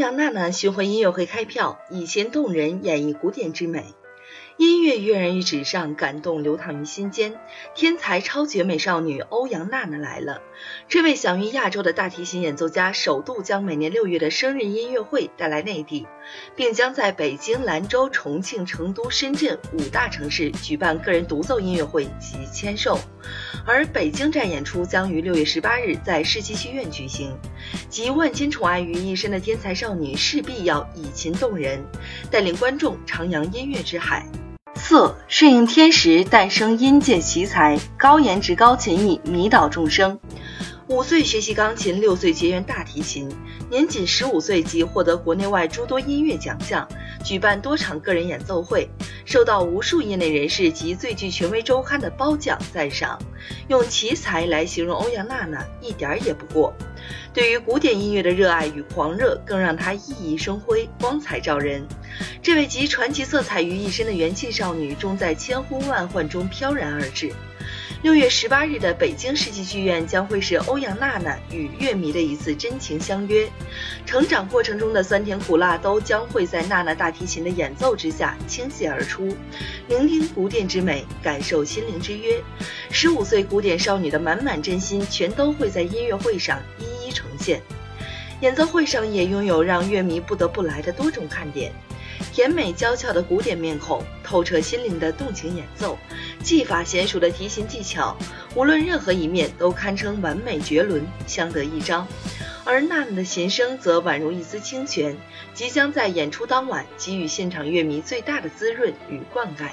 欧阳娜娜巡回音乐会开票，以弦动人演绎古典之美。音乐跃然于纸上，感动流淌于心间。天才超绝美少女欧阳娜娜来了！这位享誉亚洲的大提琴演奏家，首度将每年六月的生日音乐会带来内地，并将在北京、兰州、重庆、成都、深圳五大城市举办个人独奏音乐会及签售。而北京站演出将于六月十八日在世纪剧院举行。集万千宠爱于一身的天才少女，势必要以琴动人，带领观众徜徉音乐之海。四顺应天时，诞生音界奇才，高颜值、高琴艺，迷倒众生。五岁学习钢琴，六岁结缘大提琴，年仅十五岁即获得国内外诸多音乐奖项，举办多场个人演奏会，受到无数业内人士及最具权威周刊的褒奖赞赏。用奇才来形容欧阳娜娜，一点也不过。对于古典音乐的热爱与狂热，更让她熠熠生辉、光彩照人。这位集传奇色彩于一身的元气少女，终在千呼万唤中飘然而至。六月十八日的北京世纪剧院将会是欧阳娜娜与乐迷的一次真情相约。成长过程中的酸甜苦辣都将会在娜娜大提琴的演奏之下倾泻而出。聆听古典之美，感受心灵之约。十五岁古典少女的满满真心，全都会在音乐会上一一呈现。演奏会上也拥有让乐迷不得不来的多种看点。甜美娇俏的古典面孔，透彻心灵的动情演奏，技法娴熟的提琴技巧，无论任何一面都堪称完美绝伦，相得益彰。而娜娜的琴声则宛如一丝清泉，即将在演出当晚给予现场乐迷最大的滋润与灌溉。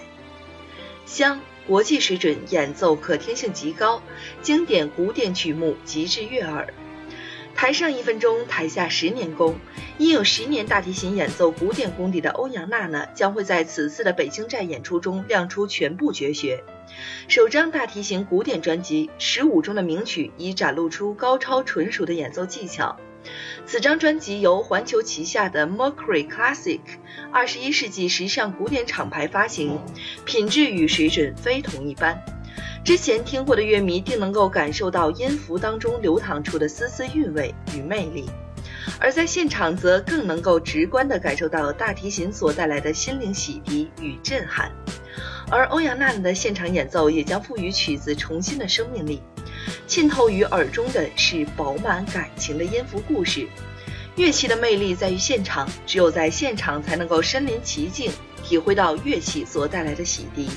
香，国际水准演奏可听性极高，经典古典曲目极致悦耳。台上一分钟，台下十年功。已有十年大提琴演奏古典功底的欧阳娜娜，将会在此次的北京站演出中亮出全部绝学。首张大提琴古典专辑《十五中的名曲》已展露出高超纯熟的演奏技巧。此张专辑由环球旗下的 Mercury Classic 二十一世纪时尚古典厂牌发行，品质与水准非同一般。之前听过的乐迷定能够感受到音符当中流淌出的丝丝韵味与魅力，而在现场则更能够直观地感受到大提琴所带来的心灵洗涤与震撼。而欧阳娜娜的现场演奏也将赋予曲子重新的生命力，浸透于耳中的是饱满感情的音符故事。乐器的魅力在于现场，只有在现场才能够身临其境。体会到乐器所带来的洗涤，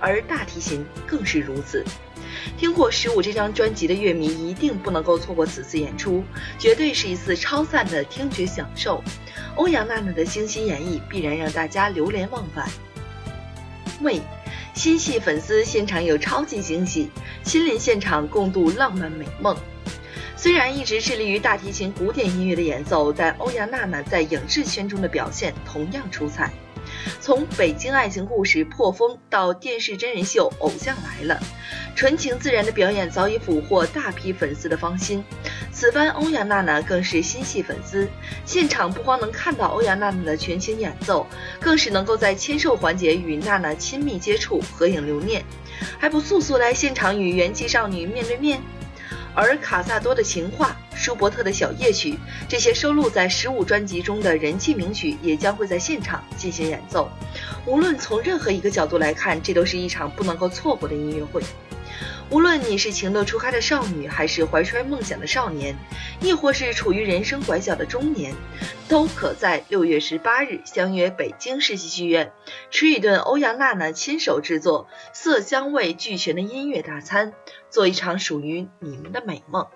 而大提琴更是如此。听过《十五》这张专辑的乐迷一定不能够错过此次演出，绝对是一次超赞的听觉享受。欧阳娜娜的精心演绎必然让大家流连忘返。为心系粉丝现场有超级惊喜，亲临现场共度浪漫美梦。虽然一直致力于大提琴古典音乐的演奏，但欧阳娜娜在影视圈中的表现同样出彩。从《北京爱情故事》破风到电视真人秀《偶像来了》，纯情自然的表演早已俘获大批粉丝的芳心。此番欧阳娜娜更是心系粉丝，现场不光能看到欧阳娜娜的全情演奏，更是能够在签售环节与娜娜亲密接触、合影留念，还不速速来现场与元气少女面对面？而卡萨多的情话。舒伯特的小夜曲，这些收录在十五专辑中的人气名曲，也将会在现场进行演奏。无论从任何一个角度来看，这都是一场不能够错过的音乐会。无论你是情窦初开的少女，还是怀揣梦想的少年，亦或是处于人生拐角的中年，都可在六月十八日相约北京世纪剧院，吃一顿欧阳娜娜亲手制作、色香味俱全的音乐大餐，做一场属于你们的美梦。